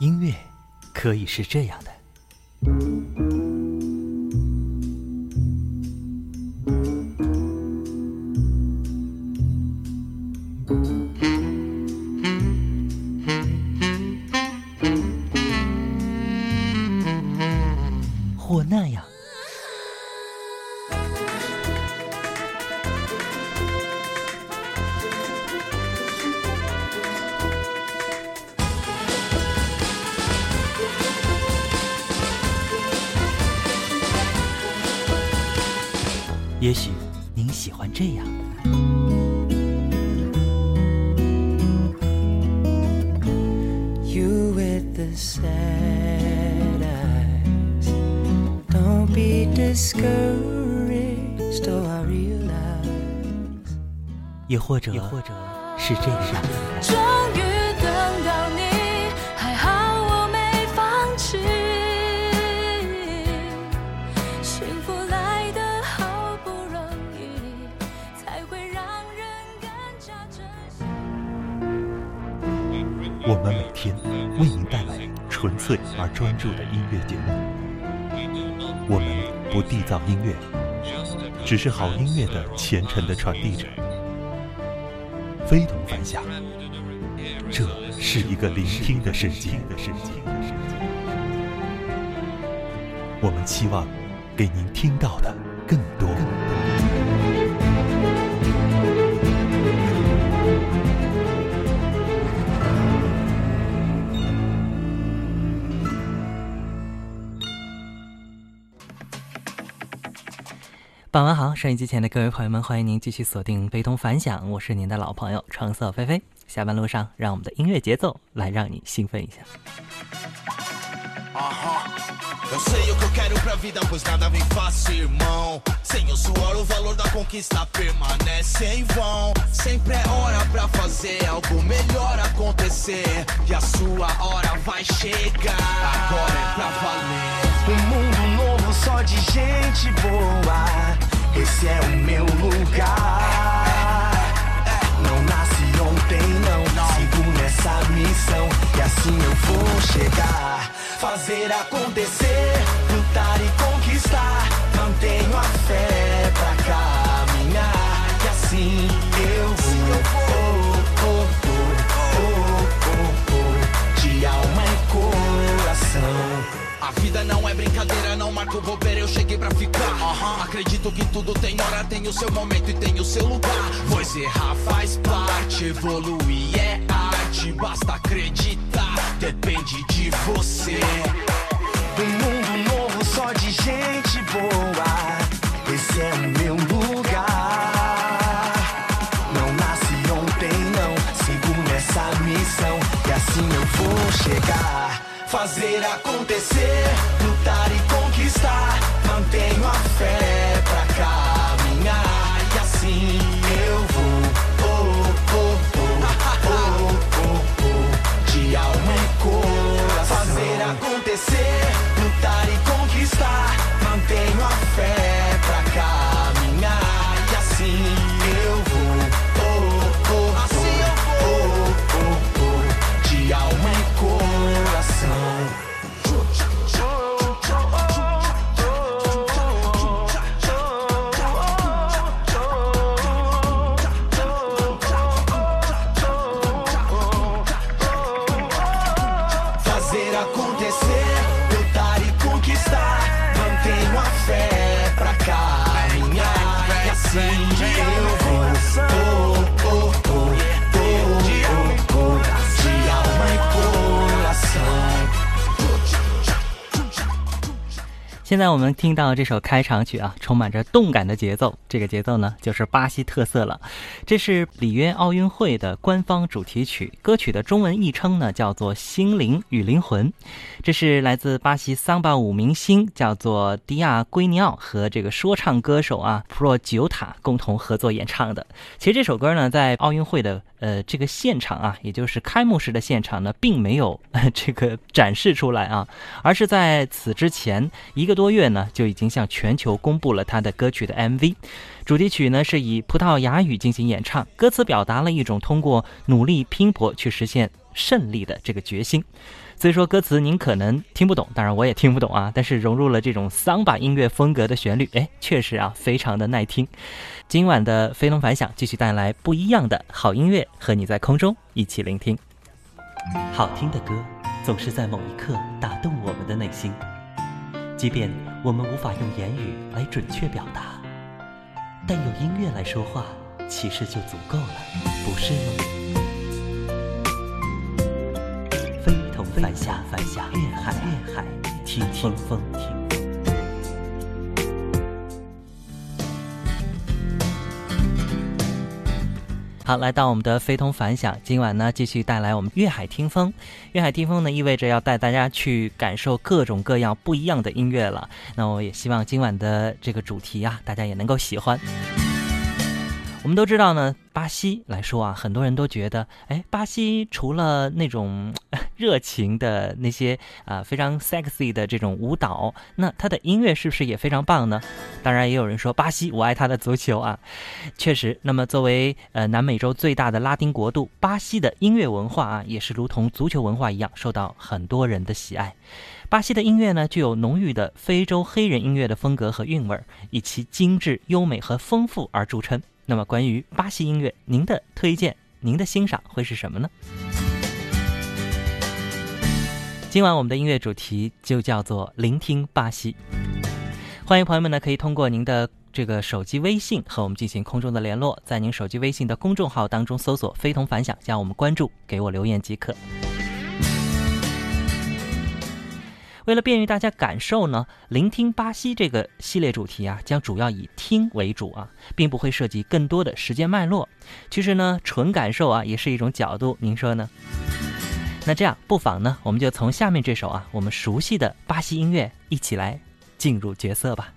音乐可以是这样的。只是好音乐的虔诚的传递者。非同凡响，这是一个聆听的世界。我们期望给您听到的傍晚好，收音机前的各位朋友们，欢迎您继续锁定非同凡响，我是您的老朋友橙色菲菲。下班路上，让我们的音乐节奏来让你兴奋一下。Eu sei o que eu quero pra vida, pois nada vem fácil, irmão. Sem o suor, o valor da conquista permanece em vão. Sempre é hora pra fazer algo melhor acontecer. E a sua hora vai chegar. Agora é pra valer. Um mundo novo só de gente boa. Esse é o meu lugar. Não nasci ontem, não. Sigo nessa missão. E assim eu vou chegar. Fazer acontecer, lutar e conquistar. Mantenho a fé pra caminhar. E assim A vida não é brincadeira, não marco bobeira, eu cheguei pra ficar. Acredito que tudo tem hora, tem o seu momento e tem o seu lugar. Pois errar faz parte, evoluir é arte. Basta acreditar, depende de você. Um mundo novo só de gente boa. Esse é o Fazer acontecer, lutar e conquistar. Mantenho a fé pra caminhar. E assim eu vou. Oh, oh, oh, oh, oh, oh. De alma e coração. Fazer acontecer, 现在我们听到这首开场曲啊，充满着动感的节奏。这个节奏呢，就是巴西特色了。这是里约奥运会的官方主题曲，歌曲的中文译称呢叫做《心灵与灵魂》。这是来自巴西桑巴舞明星叫做迪亚圭尼奥和这个说唱歌手啊 Pro 九塔共同合作演唱的。其实这首歌呢，在奥运会的呃这个现场啊，也就是开幕式的现场呢，并没有、这个展示出来啊，而是在此之前一个多月呢，就已经向全球公布了他的歌曲的 MV。主题曲呢是以葡萄牙语进行演唱，歌词表达了一种通过努力拼搏去实现胜利的这个决心。所以说歌词您可能听不懂，当然我也听不懂啊，但是融入了这种桑巴音乐风格的旋律，哎，确实啊，非常的耐听。今晚的非同凡响继续带来不一样的好音乐，和你在空中一起聆听。好听的歌总是在某一刻打动我们的内心，即便我们无法用言语来准确表达，但用音乐来说话，其实就足够了，不是吗？非同凡响，凡响，粤海，粤海，听听风，好，来到我们的非同凡响，今晚呢继续带来我们粤海听风。粤海听风呢，意味着要带大家去感受各种各样不一样的音乐了。那我也希望今晚的这个主题啊，大家也能够喜欢。我们都知道呢，巴西来说啊，很多人都觉得，哎，巴西除了那种 热情的那些啊非常 sexy 的这种舞蹈，那它的音乐是不是也非常棒呢？当然，也有人说巴西，我爱它的足球啊，确实。那么，作为呃南美洲最大的拉丁国度，巴西的音乐文化啊，也是如同足球文化一样，受到很多人的喜爱。巴西的音乐呢，具有浓郁的非洲黑人音乐的风格和韵味，以其精致、优美和丰富而著称。那么，关于巴西音乐，您的推荐、您的欣赏会是什么呢？今晚我们的音乐主题就叫做“聆听巴西”。欢迎朋友们呢，可以通过您的这个手机微信和我们进行空中的联络，在您手机微信的公众号当中搜索“非同凡响”，加我们关注，给我留言即可。为了便于大家感受呢，聆听巴西这个系列主题啊，将主要以听为主啊，并不会涉及更多的时间脉络。其实呢，纯感受啊，也是一种角度，您说呢？那这样，不妨呢，我们就从下面这首啊，我们熟悉的巴西音乐一起来进入角色吧。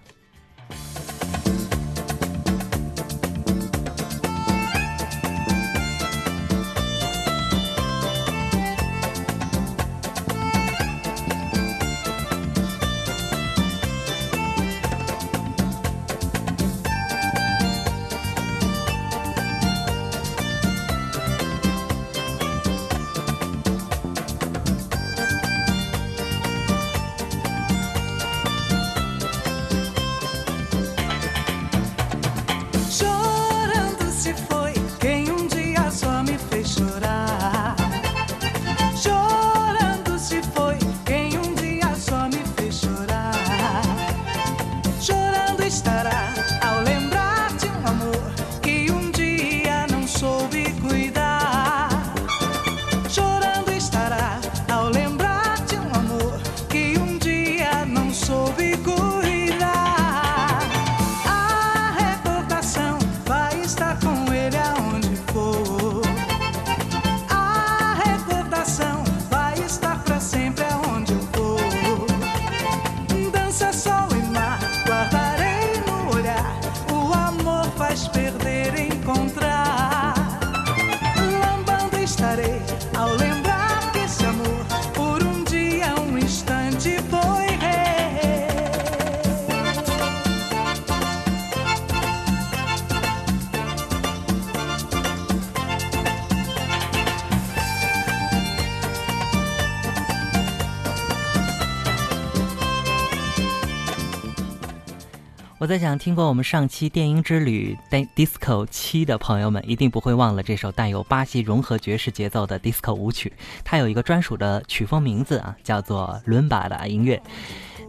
在想，听过我们上期电音之旅 Disco 七的朋友们，一定不会忘了这首带有巴西融合爵士节奏的 Disco 舞曲。它有一个专属的曲风名字啊，叫做伦巴的音乐。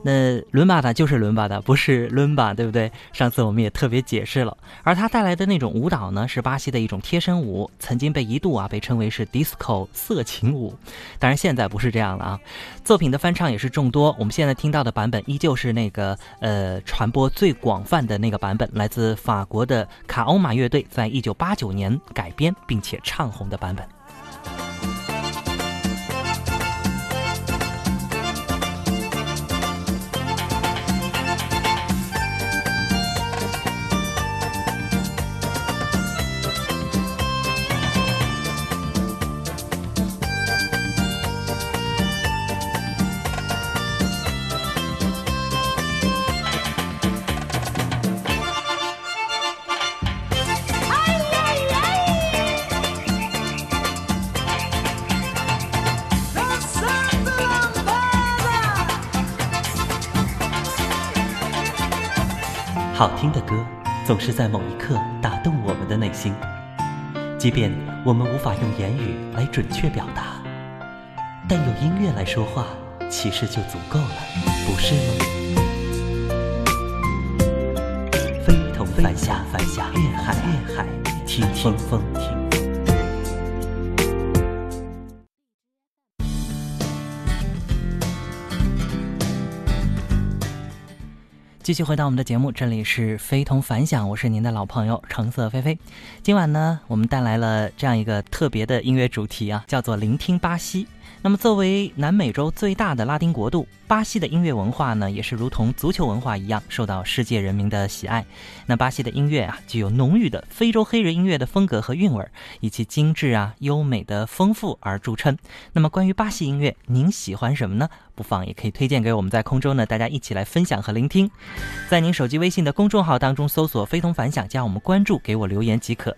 那伦巴达就是伦巴达，不是伦巴，对不对？上次我们也特别解释了。而它带来的那种舞蹈呢，是巴西的一种贴身舞，曾经被一度啊被称为是 disco 色情舞。当然现在不是这样了啊。作品的翻唱也是众多，我们现在听到的版本依旧是那个呃传播最广泛的那个版本，来自法国的卡欧玛乐队在一九八九年改编并且唱红的版本。好听的歌总是在某一刻打动我们的内心，即便我们无法用言语来准确表达，但用音乐来说话，其实就足够了，不是吗？非同凡响，凡响，粤海，粤海，听听风，继续回到我们的节目，这里是非同凡响，我是您的老朋友橙色菲菲。今晚呢，我们带来了这样一个特别的音乐主题啊，叫做“聆听巴西”。那么，作为南美洲最大的拉丁国度，巴西的音乐文化呢，也是如同足球文化一样，受到世界人民的喜爱。那巴西的音乐啊，具有浓郁的非洲黑人音乐的风格和韵味，以其精致啊、优美的丰富而著称。那么，关于巴西音乐，您喜欢什么呢？不妨也可以推荐给我们，在空中呢，大家一起来分享和聆听。在您手机微信的公众号当中搜索“非同凡响”，加我们关注，给我留言即可。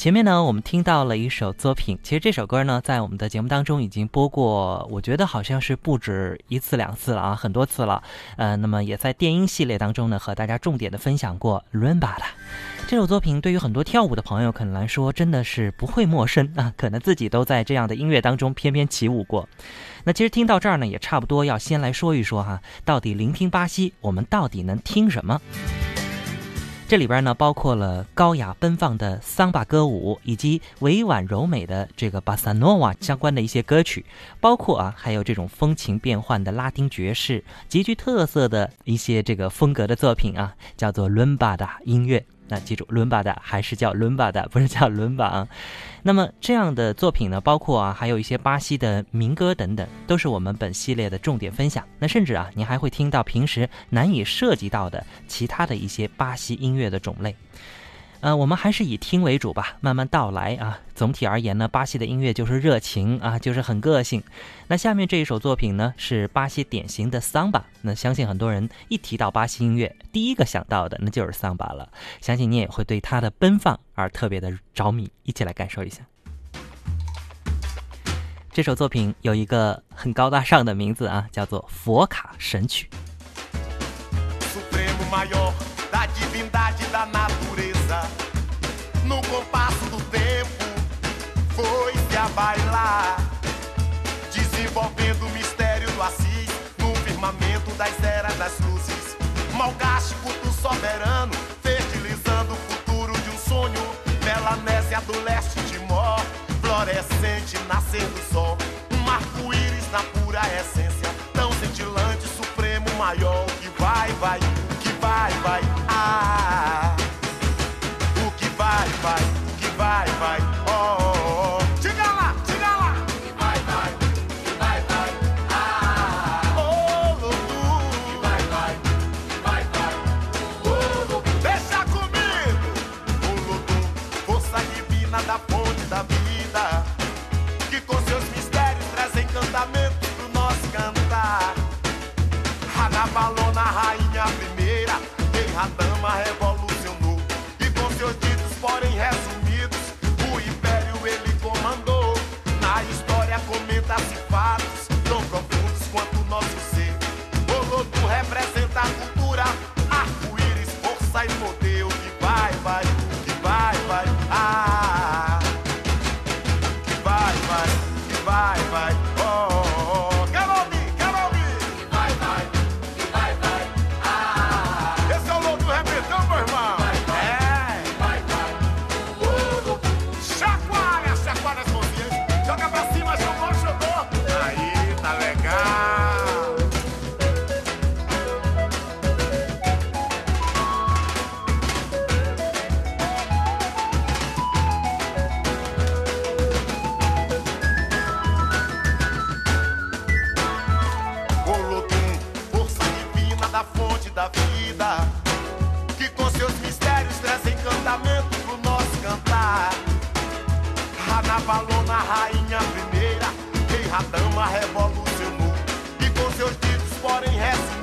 前面呢，我们听到了一首作品。其实这首歌呢，在我们的节目当中已经播过，我觉得好像是不止一次两次了啊，很多次了。呃，那么也在电音系列当中呢，和大家重点的分享过《伦巴》的这首作品。对于很多跳舞的朋友可能来说，真的是不会陌生啊，可能自己都在这样的音乐当中翩翩起舞过。那其实听到这儿呢，也差不多要先来说一说哈，到底聆听巴西，我们到底能听什么？这里边呢，包括了高雅奔放的桑巴歌舞，以及委婉柔美的这个巴萨诺瓦相关的一些歌曲，包括啊，还有这种风情变幻的拉丁爵士，极具特色的一些这个风格的作品啊，叫做伦巴的音乐。那记住，伦巴的还是叫伦巴的，不是叫伦巴啊。那么这样的作品呢，包括啊，还有一些巴西的民歌等等，都是我们本系列的重点分享。那甚至啊，你还会听到平时难以涉及到的其他的一些巴西音乐的种类。呃，我们还是以听为主吧，慢慢道来啊。总体而言呢，巴西的音乐就是热情啊，就是很个性。那下面这一首作品呢，是巴西典型的桑巴。那相信很多人一提到巴西音乐，第一个想到的那就是桑巴了。相信你也会对它的奔放而特别的着迷，一起来感受一下。这首作品有一个很高大上的名字啊，叫做《佛卡神曲》。Bailar, desenvolvendo o mistério do Assis no firmamento das eras das luzes. Malgástico do soberano, fertilizando o futuro de um sonho. Melanésia do leste Timor, florescente, nascer do sol. Ranavalona, rainha primeira, rei Radama revolucionou, e com seus ditos, porém resumidos,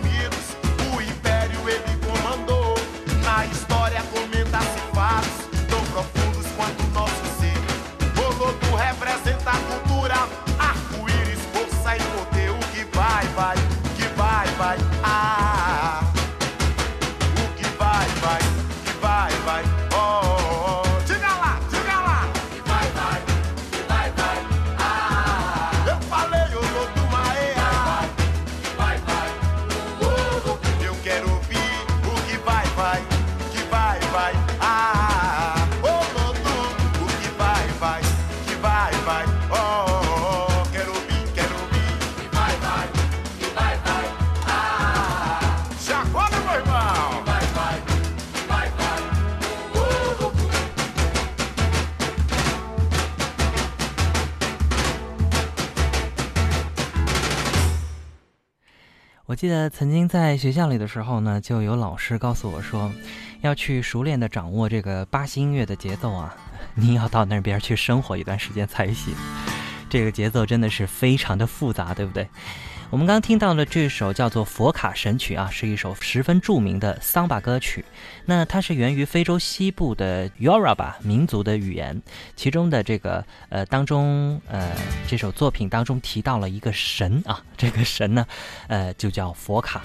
记得曾经在学校里的时候呢，就有老师告诉我说，要去熟练的掌握这个巴西音乐的节奏啊，你要到那边去生活一段时间才行。这个节奏真的是非常的复杂，对不对？我们刚听到的这首叫做《佛卡神曲》啊，是一首十分著名的桑巴歌曲。那它是源于非洲西部的 Yoruba 民族的语言，其中的这个呃当中呃这首作品当中提到了一个神啊，这个神呢呃就叫佛卡。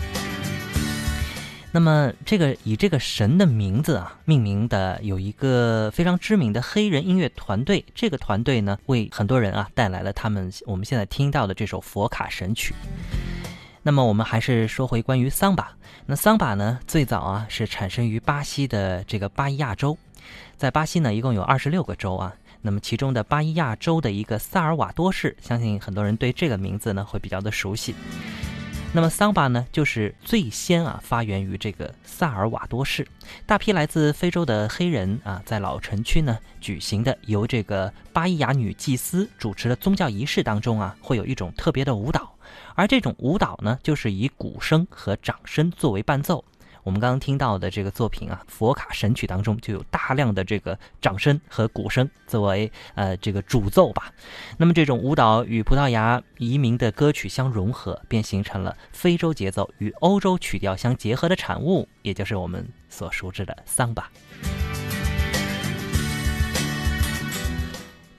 那么，这个以这个神的名字啊命名的有一个非常知名的黑人音乐团队，这个团队呢为很多人啊带来了他们我们现在听到的这首佛卡神曲。那么我们还是说回关于桑巴，那桑巴呢最早啊是产生于巴西的这个巴伊亚州，在巴西呢一共有二十六个州啊，那么其中的巴伊亚州的一个萨尔瓦多市，相信很多人对这个名字呢会比较的熟悉。那么桑巴呢，就是最先啊发源于这个萨尔瓦多市，大批来自非洲的黑人啊，在老城区呢举行的由这个巴伊亚女祭司主持的宗教仪式当中啊，会有一种特别的舞蹈，而这种舞蹈呢，就是以鼓声和掌声作为伴奏。我们刚刚听到的这个作品啊，《佛卡神曲》当中就有大量的这个掌声和鼓声作为呃这个主奏吧。那么这种舞蹈与葡萄牙移民的歌曲相融合，便形成了非洲节奏与欧洲曲调相结合的产物，也就是我们所熟知的桑巴。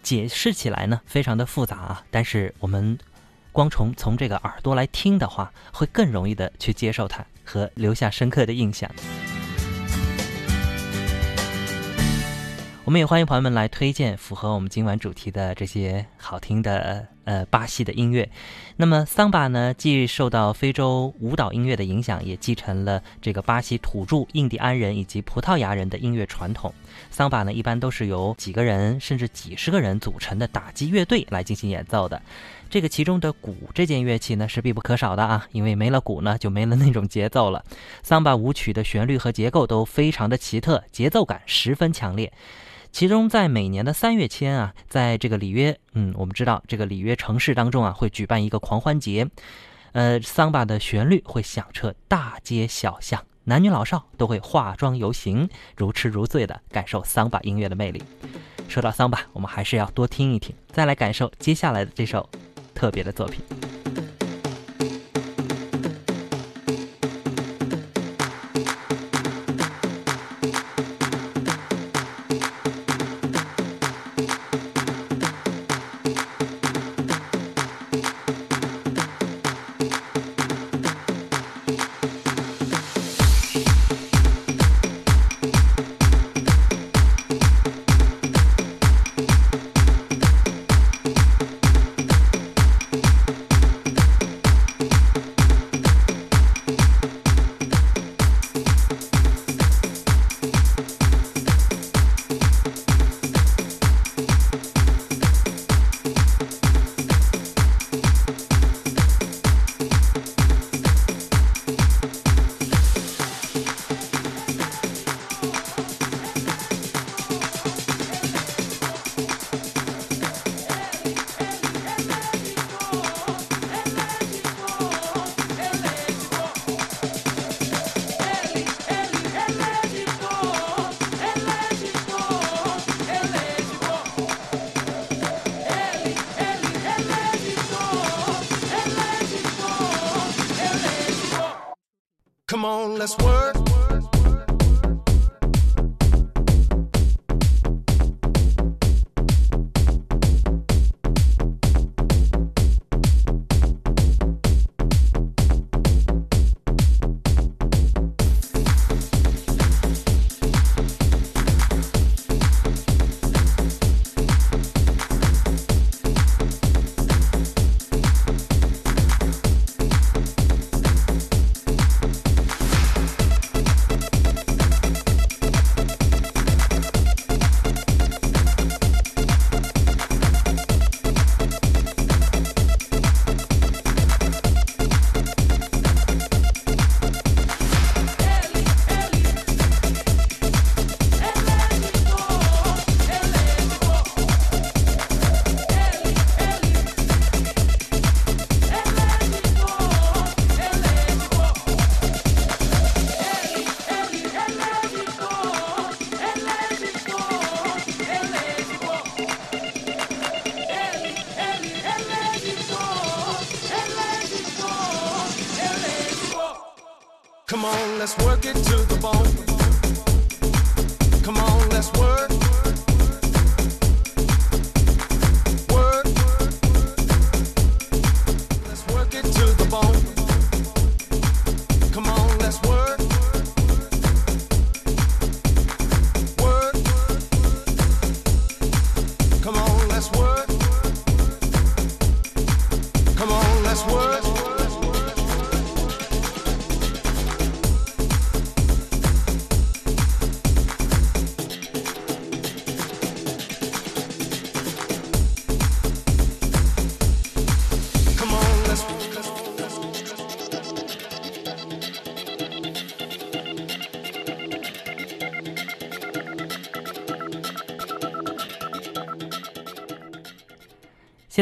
解释起来呢，非常的复杂啊，但是我们光从从这个耳朵来听的话，会更容易的去接受它。和留下深刻的印象。我们也欢迎朋友们来推荐符合我们今晚主题的这些好听的呃巴西的音乐。那么桑巴呢，既受到非洲舞蹈音乐的影响，也继承了这个巴西土著印第安人以及葡萄牙人的音乐传统。桑巴呢，一般都是由几个人甚至几十个人组成的打击乐队来进行演奏的。这个其中的鼓这件乐器呢是必不可少的啊，因为没了鼓呢就没了那种节奏了。桑巴舞曲的旋律和结构都非常的奇特，节奏感十分强烈。其中在每年的三月间啊，在这个里约，嗯，我们知道这个里约城市当中啊会举办一个狂欢节，呃，桑巴的旋律会响彻大街小巷，男女老少都会化妆游行，如痴如醉的感受桑巴音乐的魅力。说到桑巴，我们还是要多听一听，再来感受接下来的这首。特别的作品。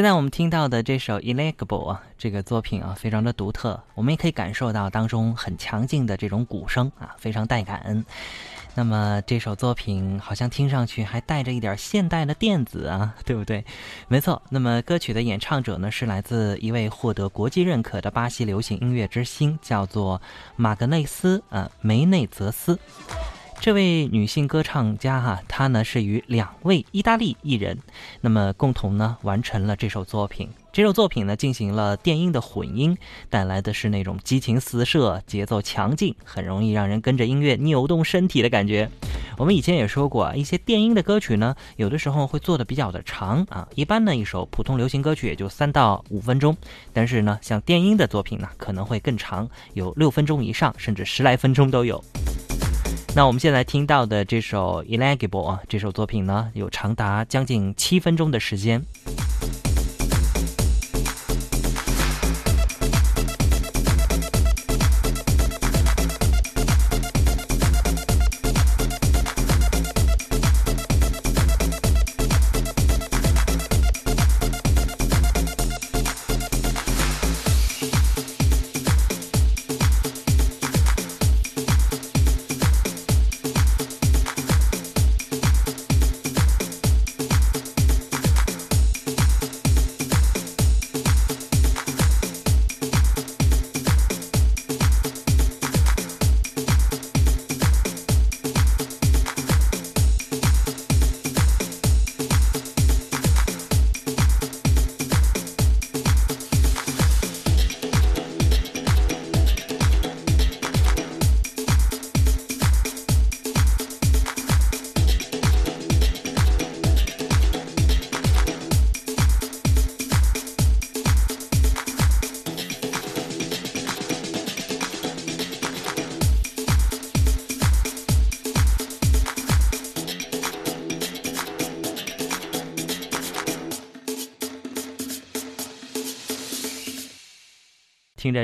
现在我们听到的这首《Illegible》啊，这个作品啊，非常的独特，我们也可以感受到当中很强劲的这种鼓声啊，非常带感恩。那么这首作品好像听上去还带着一点现代的电子啊，对不对？没错。那么歌曲的演唱者呢，是来自一位获得国际认可的巴西流行音乐之星，叫做马格内斯呃梅内泽斯。这位女性歌唱家哈、她呢是与两位意大利艺人，那么共同呢完成了这首作品。这首作品呢进行了电音的混音，带来的是那种激情四射、节奏强劲，很容易让人跟着音乐扭动身体的感觉。我们以前也说过，一些电音的歌曲呢，有的时候会做的比较的长啊，一般呢一首普通流行歌曲也就三到五分钟，但是呢像电音的作品呢可能会更长，有六分钟以上，甚至十来分钟都有。那我们现在听到的这首《Illegible》啊，这首作品呢，有长达将近七分钟的时间。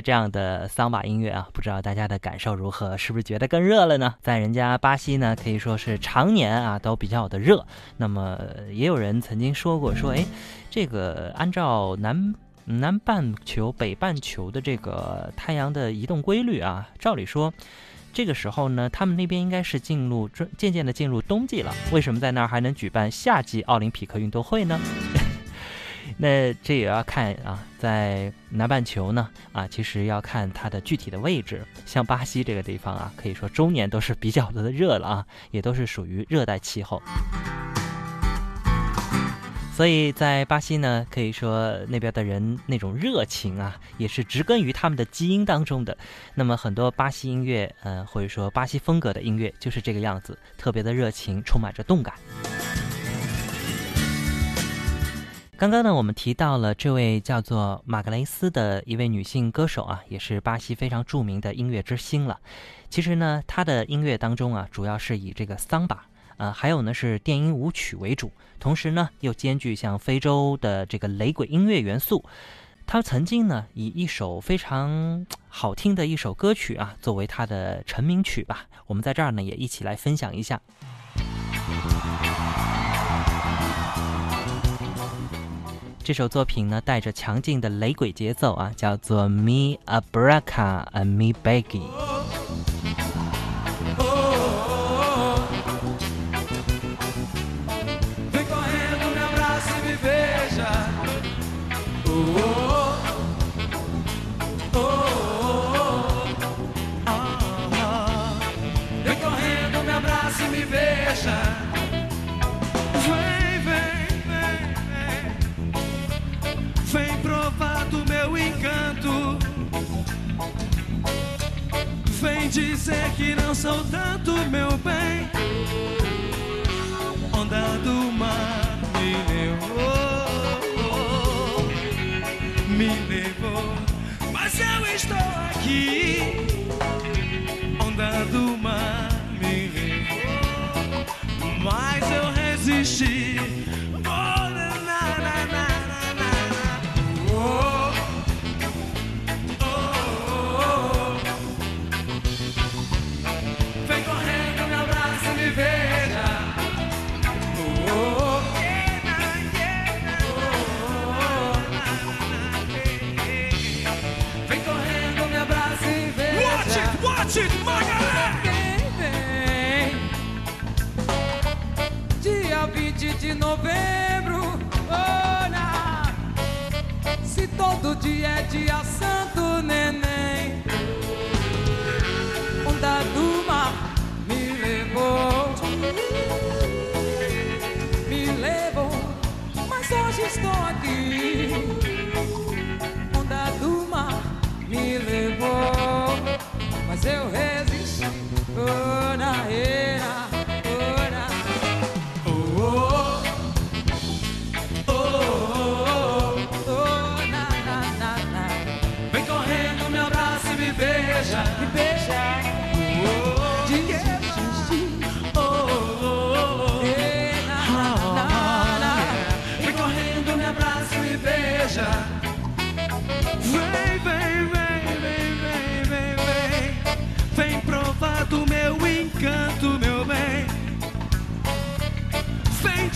这样的桑巴音乐啊，不知道大家的感受如何？是不是觉得更热了呢？在人家巴西呢，可以说是常年啊都比较的热。那么也有人曾经说过，说哎，这个按照南南半球、北半球的这个太阳的移动规律啊，照理说。这个时候呢，他们那边应该是进入渐渐渐的进入冬季了。为什么在那儿还能举办夏季奥林匹克运动会呢？那这也要看啊，在南半球呢，啊，其实要看它的具体的位置。像巴西这个地方啊，可以说终年都是比较的热了啊，也都是属于热带气候。所以在巴西呢，可以说那边的人那种热情啊，也是植根于他们的基因当中的。那么很多巴西音乐，呃，或者说巴西风格的音乐就是这个样子，特别的热情，充满着动感。刚刚呢，我们提到了这位叫做马格雷斯的一位女性歌手啊，也是巴西非常著名的音乐之星了。其实呢，她的音乐当中啊，主要是以这个桑巴。呃，还有呢是电音舞曲为主，同时呢又兼具像非洲的这个雷鬼音乐元素。她曾经呢以一首非常好听的一首歌曲啊作为她的成名曲吧，我们在这儿呢也一起来分享一下。这首作品呢，带着强劲的雷鬼节奏啊，叫做《Me Abraça e Me Beija》。Dizer que não sou tanto meu bem. Onda do mar me levou Me levou. Mas eu estou aqui. Onda do mar me levou. Mas eu resisti. Hoje vem, Dia 20 de novembro Olha Se todo dia é de ação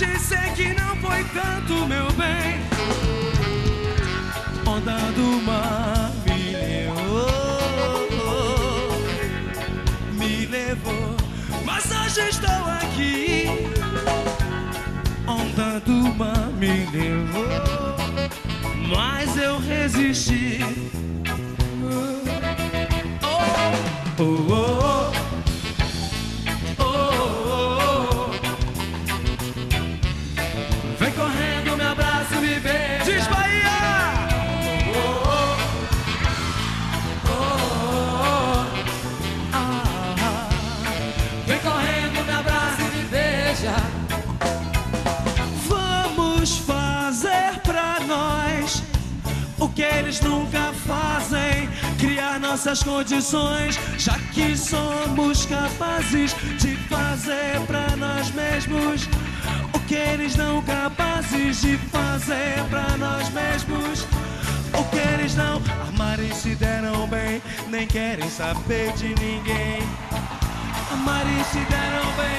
te sei que não foi tanto, meu bem. Onda do mar me levou, me levou, mas hoje estou aqui. Onda do mar me levou, mas eu resisti. Oh, oh, oh. nossas condições, já que somos capazes de fazer para nós mesmos o que eles não capazes de fazer para nós mesmos. O que eles não amarem se deram bem, nem querem saber de ninguém. Amarem se deram bem.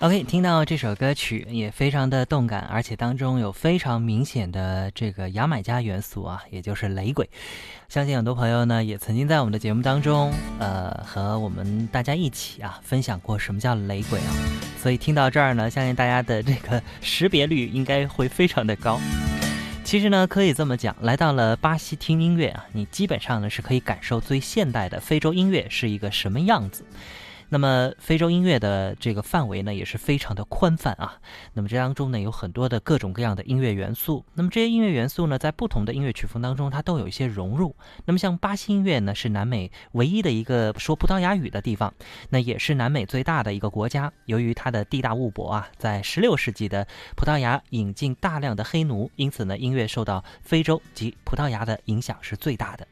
OK，听到这首歌曲也非常的动感，而且当中有非常明显的这个牙买加元素啊，也就是雷鬼。相信很多朋友呢也曾经在我们的节目当中，呃，和我们大家一起啊分享过什么叫雷鬼啊。所以听到这儿呢，相信大家的这个识别率应该会非常的高。其实呢，可以这么讲，来到了巴西听音乐啊，你基本上呢是可以感受最现代的非洲音乐是一个什么样子。那么非洲音乐的这个范围呢，也是非常的宽泛啊。那么这当中呢，有很多的各种各样的音乐元素。那么这些音乐元素呢，在不同的音乐曲风当中，它都有一些融入。那么像巴西音乐呢，是南美唯一的一个说葡萄牙语的地方，那也是南美最大的一个国家。由于它的地大物博啊，在16世纪的葡萄牙引进大量的黑奴，因此呢，音乐受到非洲及葡萄牙的影响是最大的。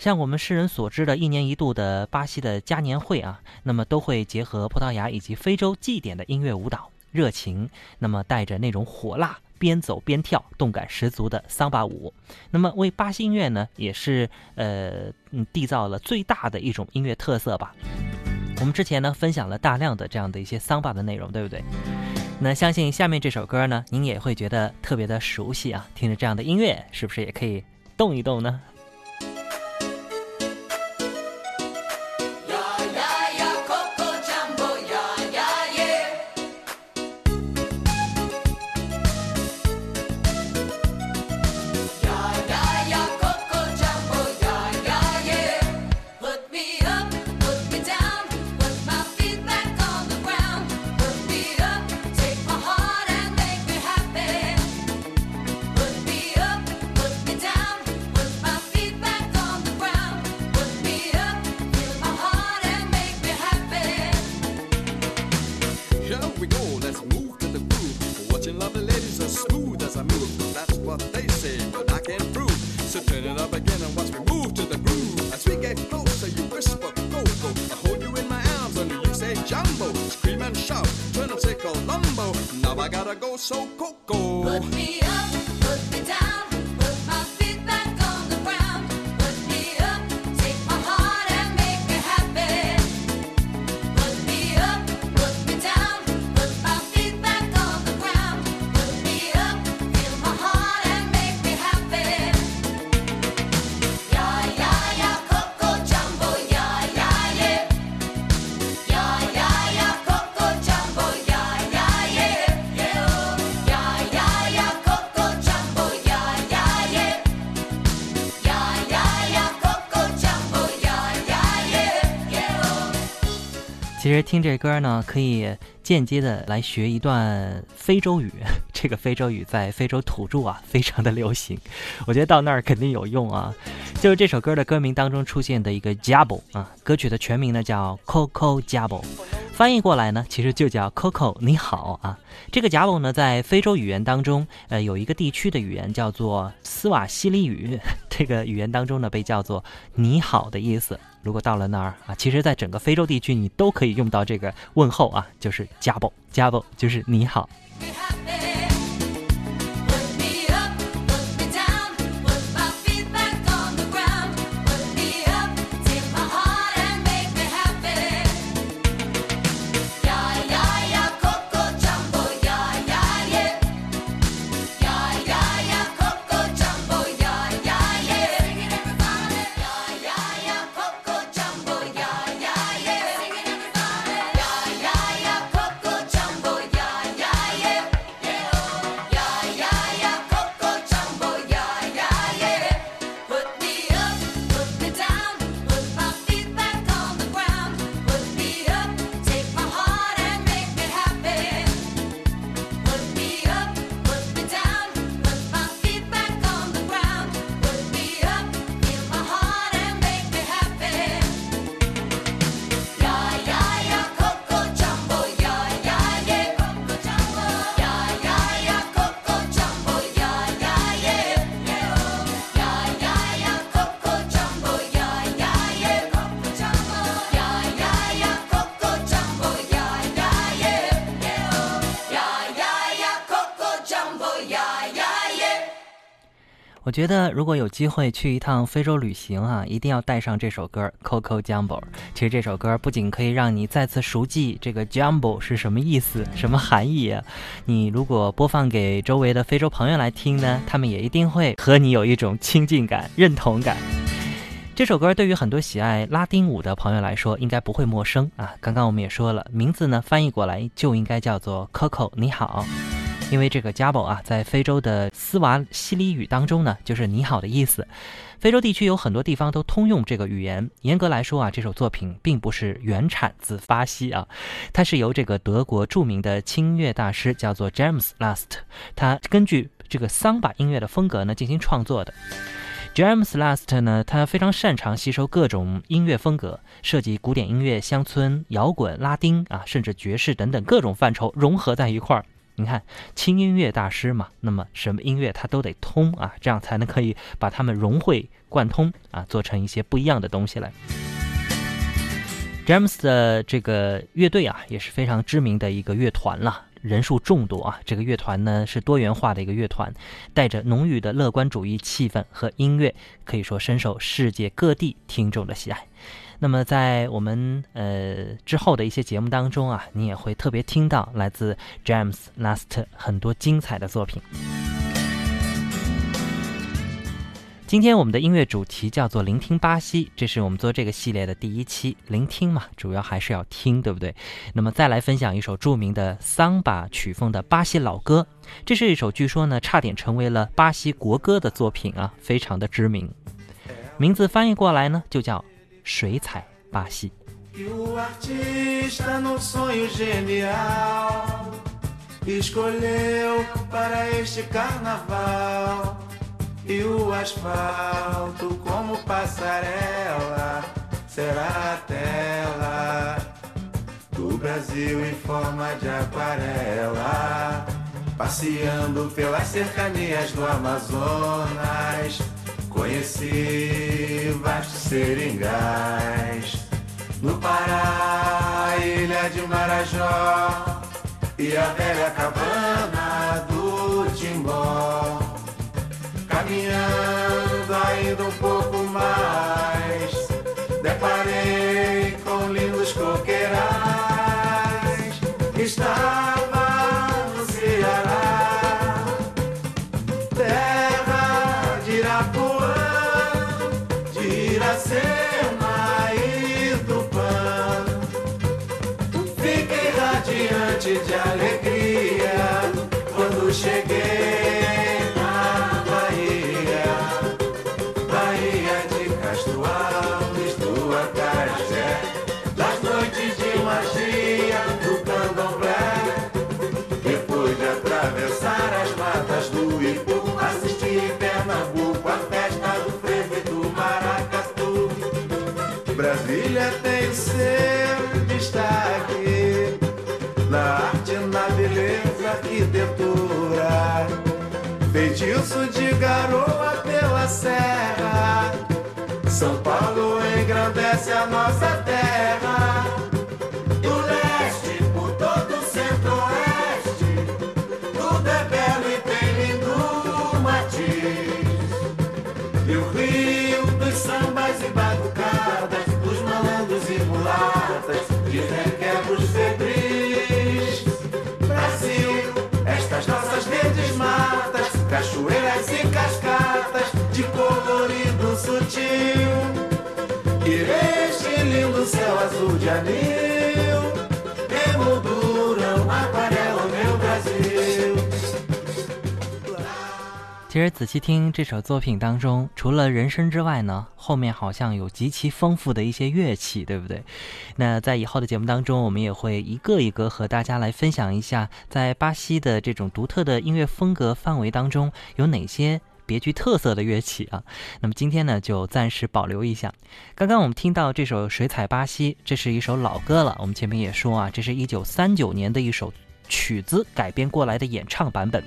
像我们世人所知的，一年一度的巴西的嘉年会啊，那么都会结合葡萄牙以及非洲祭典的音乐舞蹈，热情，那么带着那种火辣，边走边跳，动感十足的桑巴舞，那么为巴西音乐呢，也是呃嗯缔造了最大的一种音乐特色吧。我们之前呢分享了大量的这样的一些桑巴的内容，对不对？那相信下面这首歌呢，您也会觉得特别的熟悉啊，听着这样的音乐，是不是也可以动一动呢？其实听这歌呢，可以间接的来学一段非洲语。这个非洲语在非洲土著啊，非常的流行。我觉得到那儿肯定有用啊。就是这首歌的歌名当中出现的一个 j a b b l e 啊，歌曲的全名呢叫 Coco j a b b l e 翻译过来呢其实就叫 Coco 你好啊。这个 Jabo 呢在非洲语言当中，呃有一个地区的语言叫做斯瓦西里语，这个语言当中呢被叫做你好的意思。如果到了那儿啊，其实在整个非洲地区你都可以用到这个问候啊，就是 Jabo，Jabo 就是你好。我觉得如果有机会去一趟非洲旅行啊，一定要带上这首歌《Coco Jumbo》。其实这首歌不仅可以让你再次熟记这个 Jumbo 是什么意思、什么含义啊，你如果播放给周围的非洲朋友来听呢，他们也一定会和你有一种亲近感、认同感。这首歌对于很多喜爱拉丁舞的朋友来说，应该不会陌生啊。刚刚我们也说了，名字呢翻译过来就应该叫做 Coco，你好。因为这个 Jabo 啊，在非洲的斯瓦西里语当中呢，就是你好的意思。非洲地区有很多地方都通用这个语言。严格来说啊，这首作品并不是原产自巴西啊，它是由这个德国著名的轻音乐大师叫做 James Last，他根据这个桑巴音乐的风格呢进行创作的。James Last 呢，他非常擅长吸收各种音乐风格，涉及古典音乐、乡村摇滚、拉丁啊，甚至爵士等等各种范畴融合在一块儿。你看，轻音乐大师嘛，那么什么音乐他都得通啊，这样才能可以把它们融会贯通啊，做成一些不一样的东西来。James 的这个乐队啊，也是非常知名的一个乐团了，人数众多啊。这个乐团呢是多元化的一个乐团，带着浓郁的乐观主义气氛和音乐，可以说深受世界各地听众的喜爱。那么在我们呃之后的一些节目当中啊，你也会特别听到来自 James Last 很多精彩的作品。今天我们的音乐主题叫做“聆听巴西”，这是我们做这个系列的第一期。聆听嘛，主要还是要听，对不对？那么再来分享一首著名的桑巴曲风的巴西老歌，这是一首据说呢差点成为了巴西国歌的作品啊，非常的知名。名字翻译过来呢就叫《水彩巴西》。 E o artista no sonho genial escolheu para este carnaval e o asfalto como passarela será a tela do Brasil em forma de aquarela passeando pelas cercanias do Amazonas conheci vastos seringais no Pará, ilha de Marajó. E a velha cabana do Timbó. Caminhando ainda um pouco mais, deparei Pernambuco a festa do frevo e do maracatu. Brasília tem seu destaque na arte, na beleza, arquitetura. Feitiço de garoa pela serra. São Paulo engrandece a nossa terra. 其实仔细听这首作品当中，除了人声之外呢，后面好像有极其丰富的一些乐器，对不对？那在以后的节目当中，我们也会一个一个和大家来分享一下，在巴西的这种独特的音乐风格范围当中，有哪些别具特色的乐器啊？那么今天呢，就暂时保留一下。刚刚我们听到这首《水彩巴西》，这是一首老歌了。我们前面也说啊，这是一九三九年的一首曲子改编过来的演唱版本。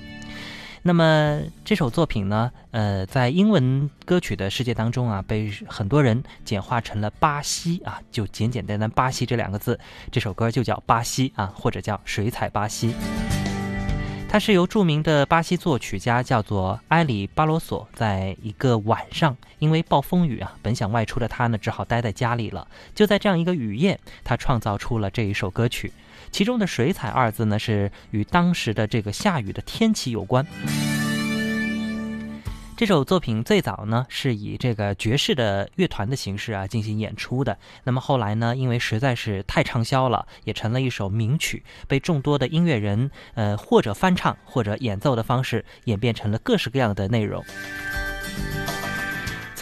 那么这首作品呢，呃，在英文歌曲的世界当中啊，被很多人简化成了巴西啊，就简简单单巴西这两个字。这首歌就叫巴西啊，或者叫水彩巴西。它是由著名的巴西作曲家叫做埃里巴罗索，在一个晚上，因为暴风雨啊，本想外出的他呢，只好待在家里了。就在这样一个雨夜，他创造出了这一首歌曲。其中的“水彩”二字呢，是与当时的这个下雨的天气有关。这首作品最早呢是以这个爵士的乐团的形式啊进行演出的。那么后来呢，因为实在是太畅销了，也成了一首名曲，被众多的音乐人呃或者翻唱或者演奏的方式演变成了各式各样的内容。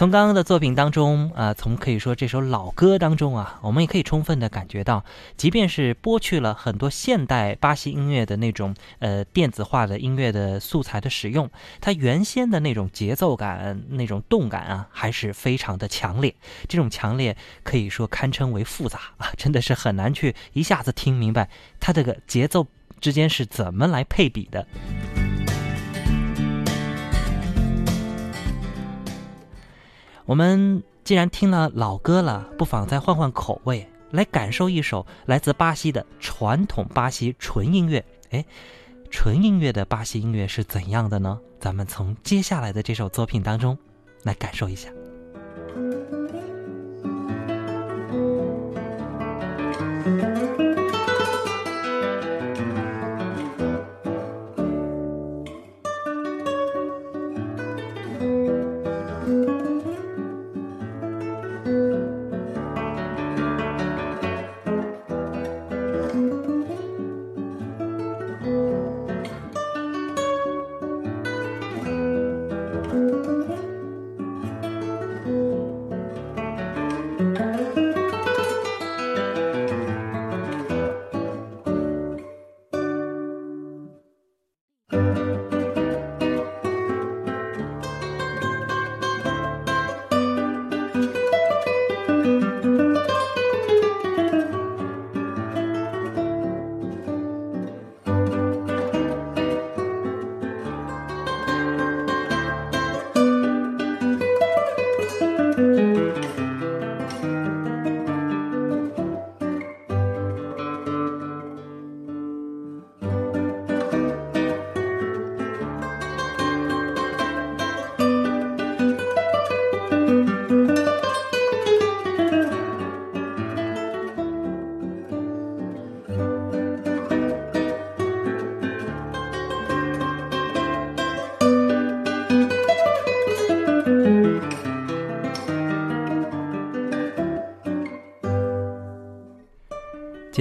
从刚刚的作品当中，啊，从可以说这首老歌当中啊，我们也可以充分的感觉到，即便是剥去了很多现代巴西音乐的那种呃电子化的音乐的素材的使用，它原先的那种节奏感、那种动感啊，还是非常的强烈。这种强烈可以说堪称为复杂啊，真的是很难去一下子听明白它这个节奏之间是怎么来配比的。我们既然听了老歌了，不妨再换换口味，来感受一首来自巴西的传统巴西纯音乐。哎，纯音乐的巴西音乐是怎样的呢？咱们从接下来的这首作品当中来感受一下。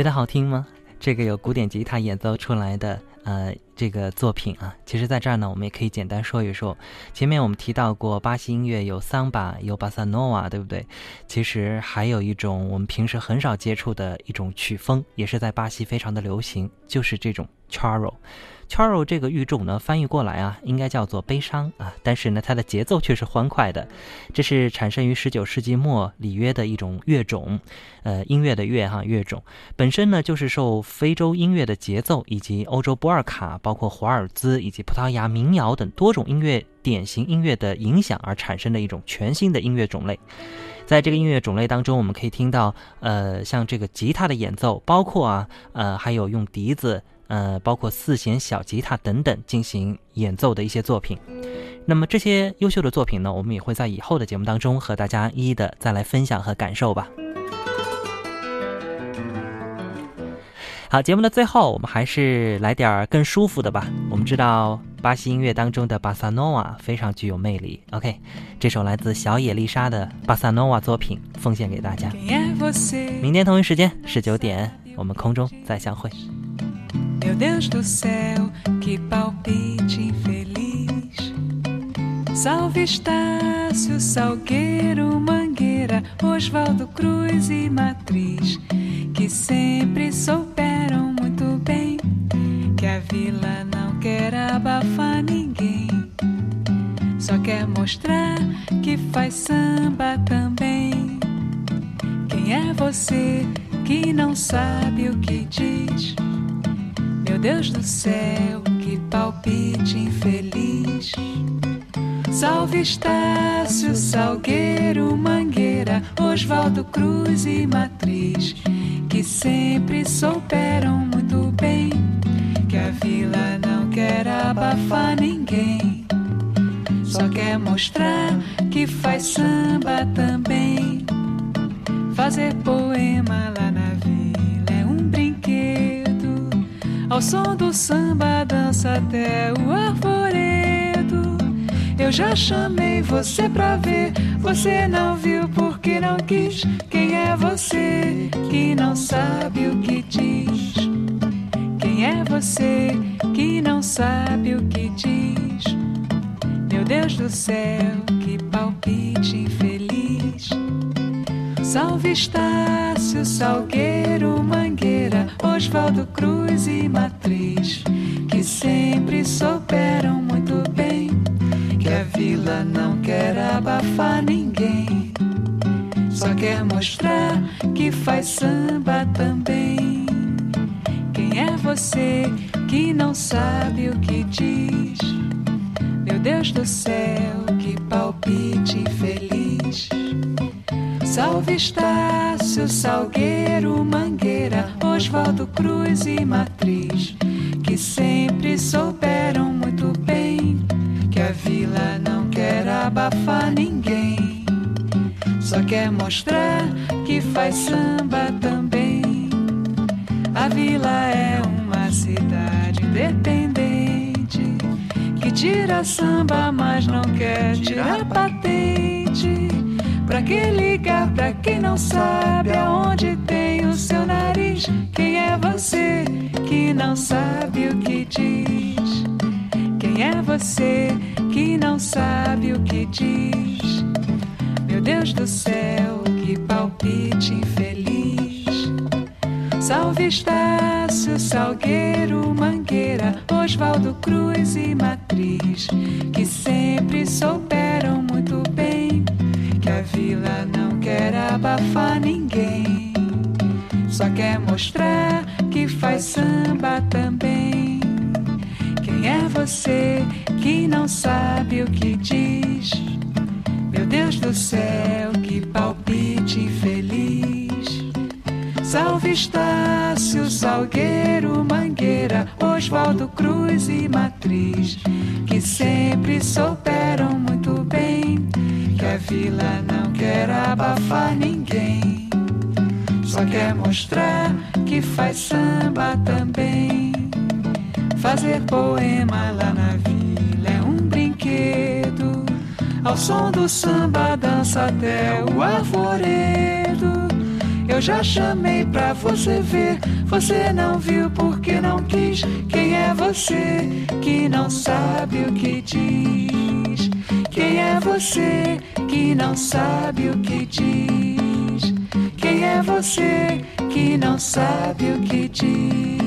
觉得好听吗？这个有古典吉他演奏出来的呃这个作品啊，其实在这儿呢，我们也可以简单说一说。前面我们提到过，巴西音乐有桑巴，有巴萨诺瓦，对不对？其实还有一种我们平时很少接触的一种曲风，也是在巴西非常的流行，就是这种 charo。charo 这个语种呢，翻译过来啊，应该叫做悲伤啊，但是呢，它的节奏却是欢快的。这是产生于19世纪末里约的一种乐种，呃，音乐的乐哈乐种，本身呢就是受非洲音乐的节奏以及欧洲波尔卡、包括华尔兹以及葡萄牙民谣等多种音乐典型音乐的影响而产生的一种全新的音乐种类。在这个音乐种类当中，我们可以听到，呃，像这个吉他的演奏，包括啊，呃，还有用笛子。呃，包括四弦小吉他等等进行演奏的一些作品。那么这些优秀的作品呢，我们也会在以后的节目当中和大家一一的再来分享和感受吧。好，节目的最后，我们还是来点儿更舒服的吧。我们知道巴西音乐当中的巴萨诺瓦非常具有魅力。OK，这首来自小野丽莎的巴萨诺瓦作品奉献给大家。明天同一时间十九点，我们空中再相会。Meu Deus do céu, que palpite infeliz. Salve Estácio, Salgueiro, Mangueira, Oswaldo Cruz e Matriz, que sempre souberam muito bem que a vila não quer abafar ninguém. Só quer mostrar que faz samba também. Quem é você que não sabe o que diz? Meu Deus do céu, que palpite infeliz. Salve Estácio, Salgueiro, Mangueira, Oswaldo Cruz e Matriz, que sempre souberam muito bem que a vila não quer abafar ninguém. Só quer mostrar que faz samba também. Fazer poema lá na vila é um brinquedo. Ao som do samba dança até o arvoredo. Eu já chamei você pra ver, você não viu porque não quis. Quem é você que não sabe o que diz? Quem é você que não sabe o que diz? Meu Deus do céu, que palpite infeliz. Salve Estácio, Salgueiro, Mangueira, Oswaldo Cruz e Matriz, que sempre souberam a vila não quer abafar ninguém, só quer mostrar que faz samba também. Quem é você que não sabe o que diz? Meu Deus do céu, que palpite infeliz. Salve Estácio, Salgueiro, Mangueira, Oswaldo Cruz e Matriz, que sempre souberam muito bem que a vila abafar ninguém, só quer mostrar que faz samba também. A vila é uma cidade independente que tira samba, mas não quer tirar patente. Pra que ligar pra quem não sabe aonde tem o seu nariz? Quem é você que não sabe o que diz? Quem é você que não sabe o que diz? Meu Deus do céu, que palpite infeliz. Salve Estácio, Salgueiro, Mangueira, Oswaldo Cruz e Matriz, que sempre souberam muito bem que a vila não quer abafar ninguém, só quer mostrar que faz samba também. Quem é você que não sabe o que diz? Meu Deus do céu, que palpite infeliz. Salve Estácio, Salgueiro, Mangueira, Oswaldo Cruz e Matriz, que sempre souberam muito bem que a vila não quer abafar ninguém, só quer mostrar que faz samba também. Fazer poema lá na vila ao som do samba dança até o arvoredo. Eu já chamei pra você ver, você não viu porque não quis. Quem é você que não sabe o que diz? Quem é você que não sabe o que diz? Quem é você que não sabe o que diz?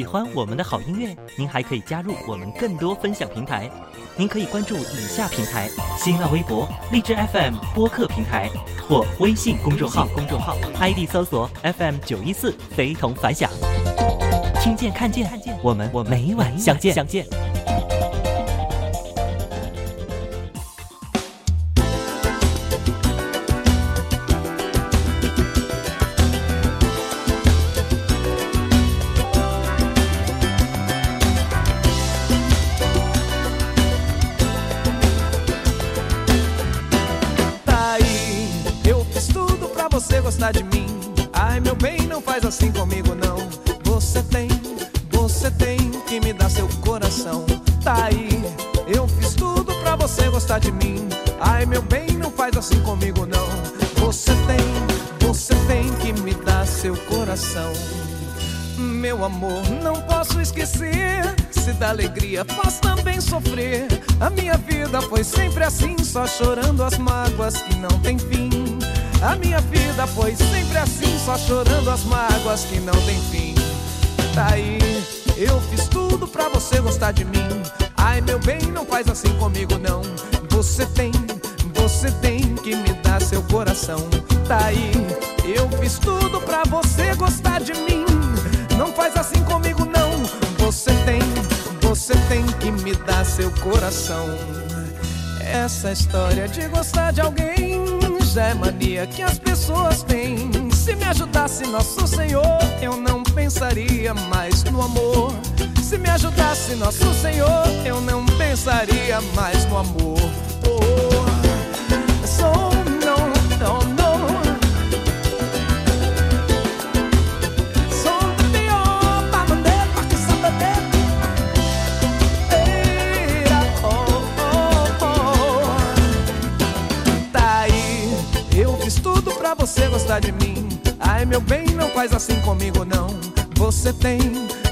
喜欢我们的好音乐，您还可以加入我们更多分享平台。您可以关注以下平台：新浪微博、荔枝 FM 播客平台或微信公众号。公众号 ID 搜索 FM 九一四，非同凡响。听见看见，我们我每晚相见相见。Faz assim comigo, não. Você tem, você tem que me dar seu coração. Tá aí, eu fiz tudo pra você gostar de mim. Ai, meu bem, não faz assim comigo, não. Você tem, você tem que me dar seu coração. Meu amor, não posso esquecer. Se dá alegria, faz também sofrer. A minha vida foi sempre assim, só chorando as mágoas que não tem fim. A minha vida foi sempre assim, só chorando as mágoas que não tem fim. Tá aí, eu fiz tudo pra você gostar de mim. Ai, meu bem, não faz assim comigo, não. Você tem, você tem que me dar seu coração. Tá aí, eu fiz tudo pra você gostar de mim. Não faz assim comigo, não. Você tem, você tem que me dar seu coração. Essa história de gostar de alguém é mania que as pessoas têm. Se me ajudasse Nosso Senhor, eu não pensaria mais no amor. Se me ajudasse Nosso Senhor, eu não pensaria mais no amor. Oh, você gostar de mim. Ai, meu bem, não faz assim comigo, não. Você tem,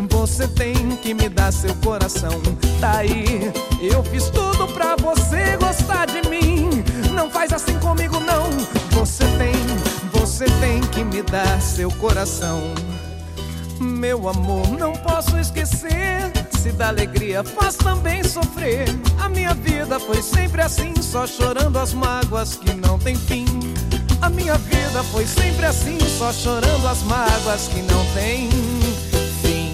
você tem que me dar seu coração. Tá aí, eu fiz tudo pra você gostar de mim. Não faz assim comigo, não. Você tem, você tem que me dar seu coração. Meu amor, não posso esquecer. Se dá alegria, faz também sofrer. A minha vida foi sempre assim, só chorando as mágoas que não tem fim. A minha vida foi sempre assim, só chorando as mágoas que não tem fim.